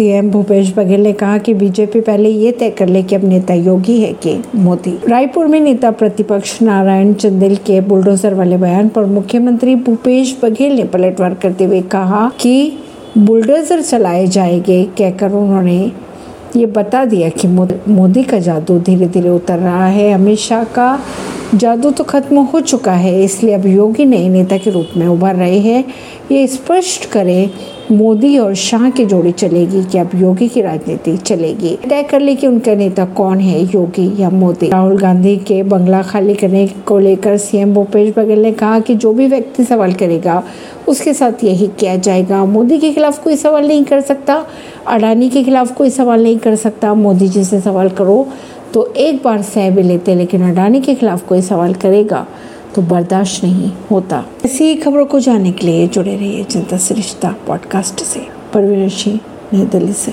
CM Bhupesh Baghel ने कहा कि बीजेपी पहले ये तय कर ले कि अब नेता योगी है कि मोदी। रायपुर में नेता प्रतिपक्ष नारायण चंदेल के बुलडोजर वाले बयान पर मुख्यमंत्री भूपेश बघेल ने पलटवार करते हुए कहा कि बुलडोजर चलाए जाएँगे, कहकर उन्होंने ये बता दिया कि मोदी का जादू धीरे धीरे उतर रहा है। अमित शाह का जादू तो खत्म हो चुका है, इसलिए अब योगी नए नेता के रूप में उभर रहे हैं। ये स्पष्ट करें, मोदी और शाह की जोड़ी चलेगी कि अब योगी की राजनीति चलेगी। तय कर ले कि उनका नेता कौन है, योगी या मोदी। राहुल गांधी के बंगला खाली करने को लेकर सीएम भूपेश बघेल ने कहा कि जो भी व्यक्ति सवाल करेगा, उसके साथ यही किया जाएगा। मोदी के खिलाफ कोई सवाल नहीं कर सकता, अडानी के खिलाफ कोई सवाल नहीं कर सकता। मोदी जी से सवाल करो तो एक बार सह भी लेते, लेकिन अडानी के खिलाफ कोई सवाल करेगा तो बर्दाश्त नहीं होता। ऐसी खबरों को जानने के लिए जुड़े रहिए जनता सरिश्ता पॉडकास्ट से। परवीन सिंह, नई दिल्ली से।